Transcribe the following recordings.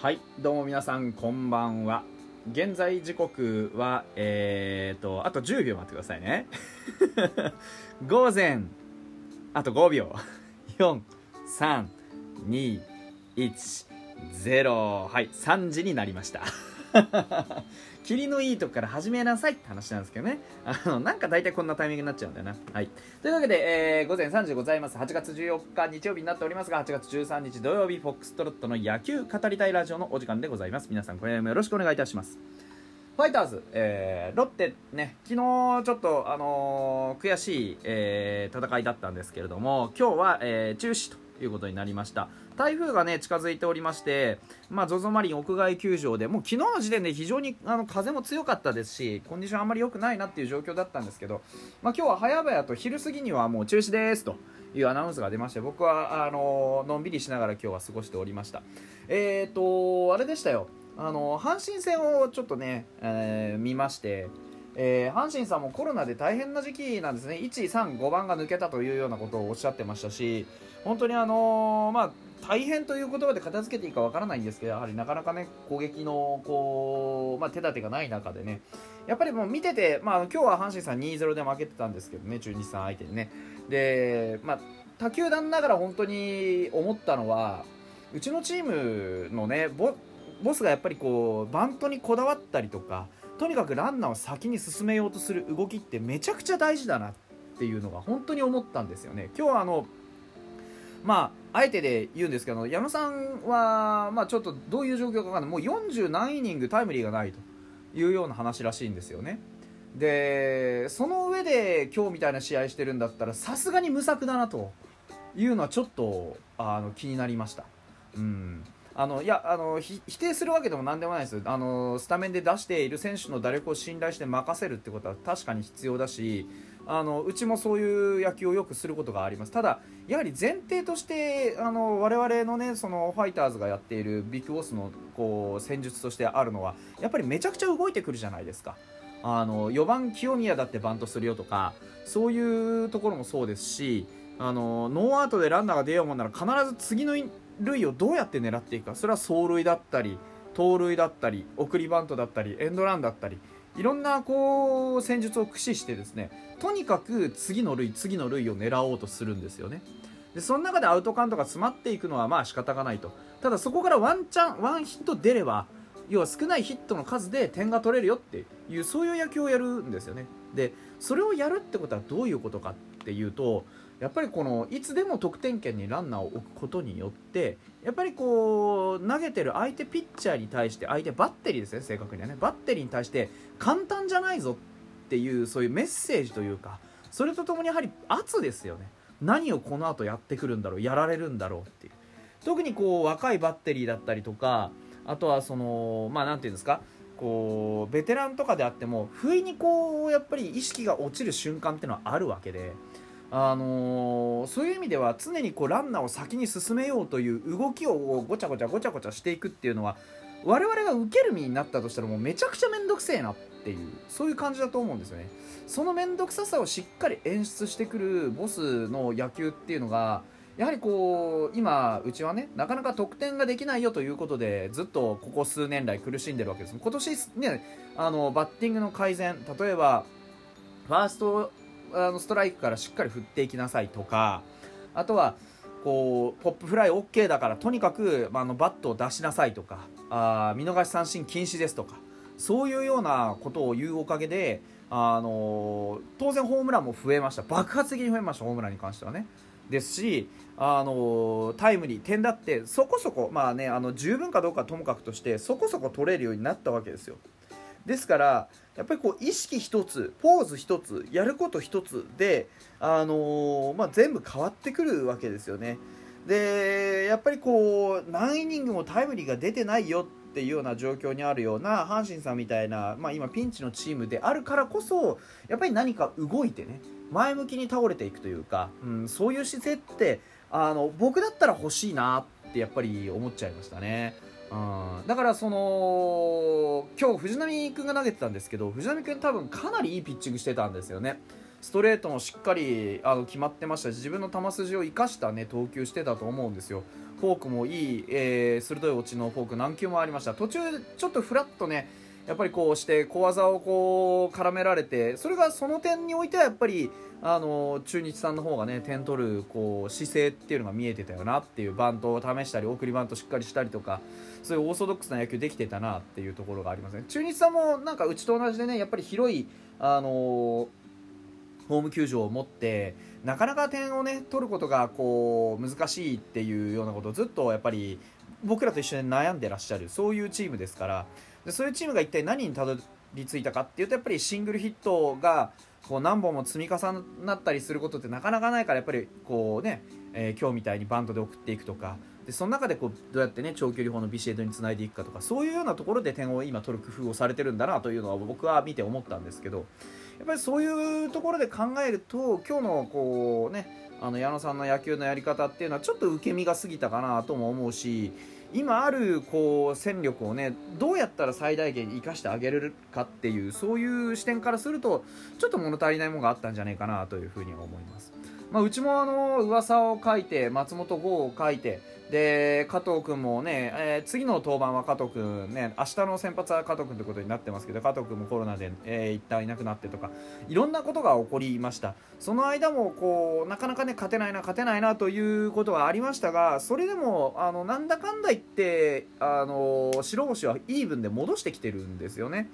はいどうも皆さんこんばんは。現在時刻はえーとあと10秒待ってくださいね。午前あと5秒。4321 0はい3時になりました。霧のいいとこから始めなさいって話なんですけどね。あのなんか大体こんなタイミングになっちゃうんだよな。はい。というわけで、えー、午前3時ございます。8月14日日曜日になっておりますが8月13日土曜日フォックストロットの野球語りたいラジオのお時間でございます。皆さんこれもよろしくお願いいたします。ファイターズ、えー、ロッテね、昨日ちょっと、あのー、悔しい、えー、戦いだったんですけれども、今日は、えー、中止ということになりました。台風がね近づいておりまして、まあ、ZOZO マリン屋外球場でもう昨日の時点で非常にあの風も強かったですしコンディションあんまり良くないなっていう状況だったんですけど、まあ、今日は早々と昼過ぎにはもう中止ですというアナウンスが出まして僕はあののんびりしながら今日は過ごしておりました。え、ー、とあれでしたよ。あの阪神戦をちょっとね、えー、見ましてえー、阪神さんもコロナで大変な時期なんですね、1、3、5番が抜けたというようなことをおっしゃってましたし、本当にあのー、まあ、大変という言葉で片付けていいかわからないんですけどやはりなかなかね攻撃のこう、まあ、手立てがない中でね。やっぱりもう見てて、まあ、今日は阪神さん2-0で負けてたんですけどね中日さん相手にね。で、まあ、他球団ながら本当に思ったのはうちのチームのねボボスがやっぱりこうバントにこだわったりとかとにかくランナーを先に進めようとする動きってめちゃくちゃ大事だなっていうのが本当に思ったんですよね。今日はあのまあ、あえてで言うんですけど矢野さんは、まあ、ちょっとどういう状況か分かんない。もう40何イニングタイムリーがないというような話らしいんですよね。でその上で今日みたいな試合してるんだったらさすがに無策だなというのはちょっとあの気になりました。うん。あのいやあの否定するわけでも何でもないです。あのスタメンで出している選手の打力を信頼して任せるってことは確かに必要だしあのうちもそういう野球をよくすることがあります。ただやはり前提としてあの我々のねそのファイターズがやっているビッグボスのこう戦術としてあるのはやっぱりめちゃくちゃ動いてくるじゃないですか。あの4番清宮だってバントするよとかそういうところもそうですしあのノーアウトでランナーが出ようもんなら必ず次の塁をどうやって狙っていくか。それは走塁だったり盗塁だったり送りバントだったりエンドランだったり。いろんなこう戦術を駆使してですねとにかく次の塁次の塁を狙おうとするんですよね。でその中でアウトカウントが詰まっていくのはまあ仕方がないと。ただそこからワンチャンワンヒット出れば要は少ないヒットの数で点が取れるよっていうそういう野球をやるんですよね。でそれをやるってことはどういうことかっていうとやっぱりこのいつでも得点圏にランナーを置くことによってやっぱりこう投げてる相手ピッチャーに対して相手バッテリーですね正確にはねバッテリーに対して簡単じゃないぞっていうそういうメッセージというかそれとともにやはり圧ですよね何をこの後やってくるんだろうやられるんだろうっていう特にこう若いバッテリーだったりとかあとはそのまあ何て言うんですかこうベテランとかであっても不意にこうやっぱり意識が落ちる瞬間っていうのはあるわけで。あのー、そういう意味では常にこうランナーを先に進めようという動きをごちゃごちゃごちゃごちゃしていくっていうのは我々が受ける身になったとしたらもうめちゃくちゃ面倒くせえなっていうそういう感じだと思うんですよね。その面倒くささをしっかり演出してくるボスの野球っていうのがやはりこう今うちはねなかなか得点ができないよということでずっとここ数年来苦しんでるわけです。今年ねあのバッティングの改善例えばファーストあのストライクからしっかり振っていきなさいとかあとはこうポップフライ OK だからとにかく、まあ、のバットを出しなさいとかあ見逃し三振禁止ですとかそういうようなことを言うおかげで、あの当然ホームランも増えました。爆発的に増えましたホームランに関してはね。ですし、あのタイムリー点だってそこそこまあねあの十分かどうかともかくとしてそこそこ取れるようになったわけですよ。ですからやっぱりこう意識一つポーズ一つやること一つで、あのー、まあ、全部変わってくるわけですよねでやっぱりこう何イニングもタイムリーが出てないよっていうような状況にあるような阪神さんみたいな、まあ、今ピンチのチームであるからこそやっぱり何か動いてね前向きに倒れていくというか、うん、そういう姿勢ってあの僕だったら欲しいなってやっぱり思っちゃいましたね。うん、だからその今日藤浪君が投げてたんですけど藤浪君多分かなりいいピッチングしてたんですよね。ストレートもしっかりあの決まってましたし自分の球筋を生かした、ね、投球してたと思うんですよ。フォークもいい、えー、鋭い落ちのフォーク何球もありました。途中ちょっとフラッとねやっぱりこうして小技をこう絡められてそれがその点においてはやっぱりあの中日さんの方がね点取るこう姿勢っていうのが見えてたよなっていうバントを試したり送りバントしっかりしたりとかそういうオーソドックスな野球できてたなっていうところがありますね。中日さんもなんかうちと同じでねやっぱり広いあのホーム球場を持ってなかなか点をね取ることがこう難しいっていうようなことをずっとやっぱり僕らと一緒に悩んでらっしゃるそういうチームですからでそういうチームが一体何にたどり着いたかっていうとやっぱりシングルヒットがこう何本も積み重なったりすることってなかなかないからやっぱりこうね、えー、今日みたいにバントで送っていくとかでその中でこうどうやってね長距離砲のビシエドにつないでいくかとかそういうようなところで点を今取る工夫をされてるんだなというのは僕は見て思ったんですけどやっぱりそういうところで考えると今日のこうねあの矢野さんの野球のやり方っていうのはちょっと受け身が過ぎたかなとも思うし今あるこう戦力をねどうやったら最大限生かしてあげれるかっていうそういう視点からするとちょっと物足りないものがあったんじゃないかなというふうには思います。まあ、うちもあの噂を書いて松本剛を書いてで加藤君もね、えー、次の登板は加藤君ね明日の先発は加藤君ということになってますけど加藤君もコロナで、えー、一旦いなくなってとかいろんなことが起こりましたその間もこうなかなかね勝てないな勝てないなということはありましたがそれでもあのなんだかんだ言ってあの白星はイーブンで戻してきてるんですよね。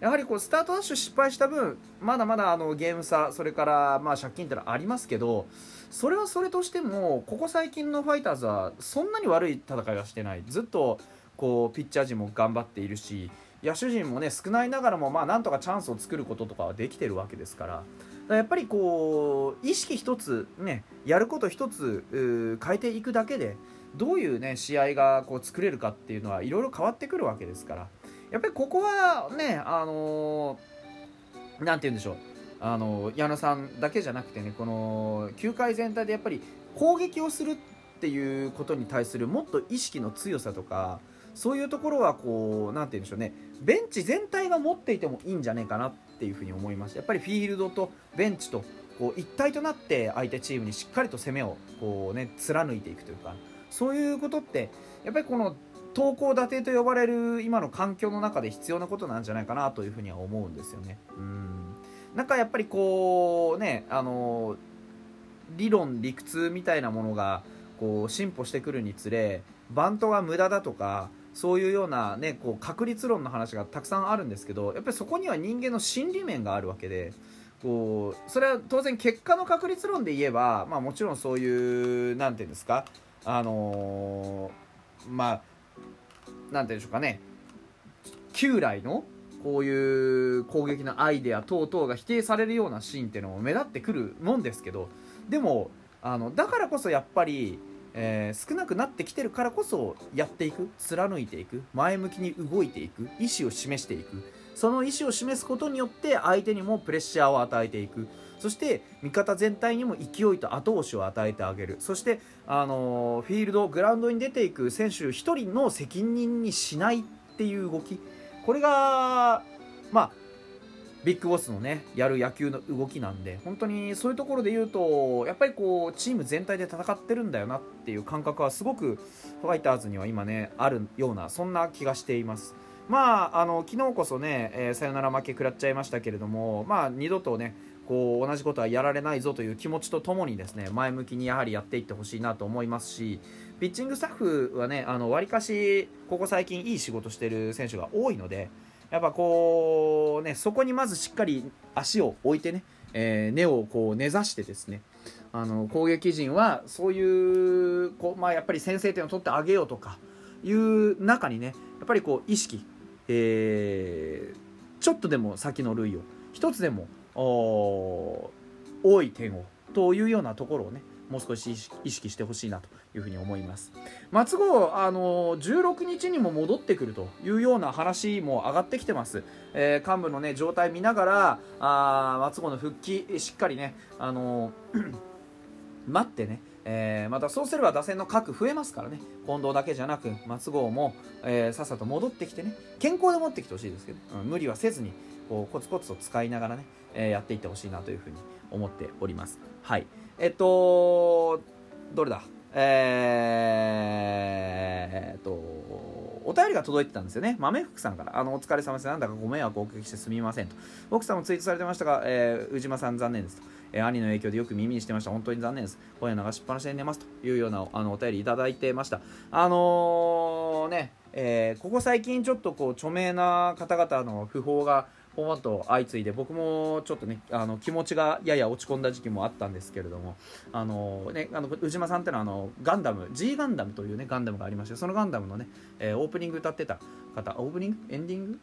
やはりこうスタートダッシュ失敗した分まだまだあのゲーム差それからまあ借金ってのはありますけどそれはそれとしてもここ最近のファイターズはそんなに悪い戦いはしてないずっとこうピッチャー陣も頑張っているし野手陣もね少ないながらもまあなんとかチャンスを作ることとかはできてるわけですからやっぱりこう意識一つねやること一つ変えていくだけでどういうね試合がこう作れるかっていうのはいろいろ変わってくるわけですから。やっぱりここはねあのー、なんて言うんでしょう。あの矢野さんだけじゃなくてねこの球界全体でやっぱり攻撃をするっていうことに対するもっと意識の強さとかそういうところはこうなんて言うんでしょうね。ベンチ全体が持っていてもいいんじゃないかなっていうふうに思いましたやっぱりフィールドとベンチとこう一体となって相手チームにしっかりと攻めをこうね貫いていくというかそういうことってやっぱりこの投稿立てと呼ばれる今の環境の中で必要なことなんじゃないかなというふうには思うんですよね。うんなんかやっぱりこうねあの理論理屈みたいなものがこう進歩してくるにつれバントが無駄だとかそういうような、ね、こう確率論の話がたくさんあるんですけどやっぱりそこには人間の心理面があるわけでこうそれは当然結果の確率論で言えば、まあ、もちろんそういう何て言うんですかあのー、まあ何て言うんでしょうかね。旧来のこういう攻撃のアイデア等々が否定されるようなシーンっていうのも目立ってくるもんですけどでもあのだからこそやっぱり、えー、少なくなってきてるからこそやっていく貫いていく前向きに動いていく意思を示していく。その意思を示すことによって相手にもプレッシャーを与えていく。そして味方全体にも勢いと後押しを与えてあげる。そしてあのフィールドグラウンドに出ていく選手1人の責任にしないっていう動き。これがまあビッグボスのねやる野球の動きなんで本当にそういうところで言うとやっぱりこうチーム全体で戦ってるんだよなっていう感覚はすごくファイターズには今ねあるようなそんな気がしています。まあ、あの昨日こそね、えー、サヨナラ負け食らっちゃいましたけれども、まあ、二度とねこう同じことはやられないぞという気持ちとともにですね前向きにやはりやっていってほしいなと思いますしピッチングスタッフはねわりかしここ最近いい仕事してる選手が多いのでやっぱこうねそこにまずしっかり足を置いてね、えー、根をこう根ざしてですねあの攻撃陣はそういうこう、まあ、やっぱり先制点を取ってあげようとかいう中にねやっぱりこう意識、えー、ちょっとでも先の塁を一つでも多い点をというようなところをねもう少し意識してほしいなというふうに思います。松郷あの16日にも戻ってくるというような話も上がってきてます、えー、幹部のね状態見ながらあ松郷の復帰しっかりねあの 待ってねえー、またそうすれば打線の核増えますからね。近藤だけじゃなく松郷も、えー、さっさと戻ってきてね。健康で持ってきてほしいですけど、うん、無理はせずにこうコツコツと使いながらね、えー、やっていってほしいなというふうに思っております。はい。えっとどれだ？えー、っとお便りが届いてたんですよね。豆福さんから、あの、お疲れ様です。なんだかご迷惑をおかけしてすみませんと。奥さんもツイートされてましたが、えー、宇島さん残念ですと。えー、兄の影響でよく耳にしてました。本当に残念です。声流しっぱなしで寝ますというようなあのお便りいただいてました。あのー、ね、えー、ここ最近ちょっとこう著名な方々の訃報がポンポンと相次いで僕もちょっとねあの気持ちがやや落ち込んだ時期もあったんですけれどもあのねあの宇島さんってのはあのガンダム G ガンダムというねガンダムがありましてそのガンダムのね、えー、オープニング歌ってた方オープニングエンディング？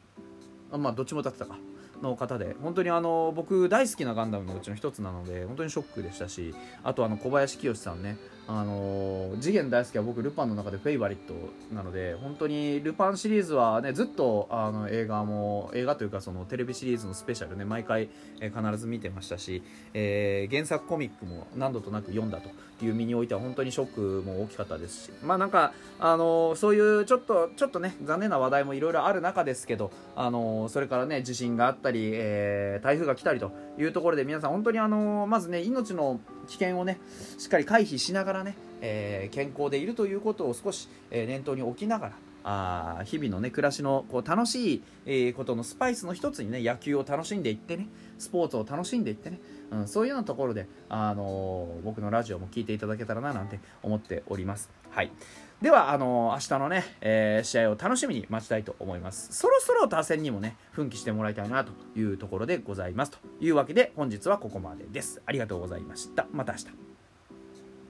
あまあどっちも歌ってたか。の方で本当にあの僕大好きなガンダムのうちの一つなので本当にショックでしたしあとあの小林清さんねあの次元大好きは僕ルパンの中でフェイバリットなので本当にルパンシリーズはねずっとあの映画も映画というかそのテレビシリーズのスペシャルね毎回、え、必ず見てましたし、えー、原作コミックも何度となく読んだという身においては本当にショックも大きかったですしまあなんかあのそういうちょっとちょっとね残念な話題もいろいろある中ですけどあのそれからね地震があったり、えー、台風が来たりというところで皆さん本当にあのまずね命の危険をねしっかり回避しながらね、えー、健康でいるということを少し、えー、念頭に置きながらあ日々のね暮らしのこう楽しい、えー、ことのスパイスの一つにね野球を楽しんでいってねスポーツを楽しんでいってね、うん、そういうようなところで、あの、僕のラジオも聞いていただけたらななんて思っております。はいでは、あのー、明日のね、えー、試合を楽しみに待ちたいと思います。そろそろ打線にもね、奮起してもらいたいなというところでございます。というわけで、本日はここまでです。ありがとうございました。また明日。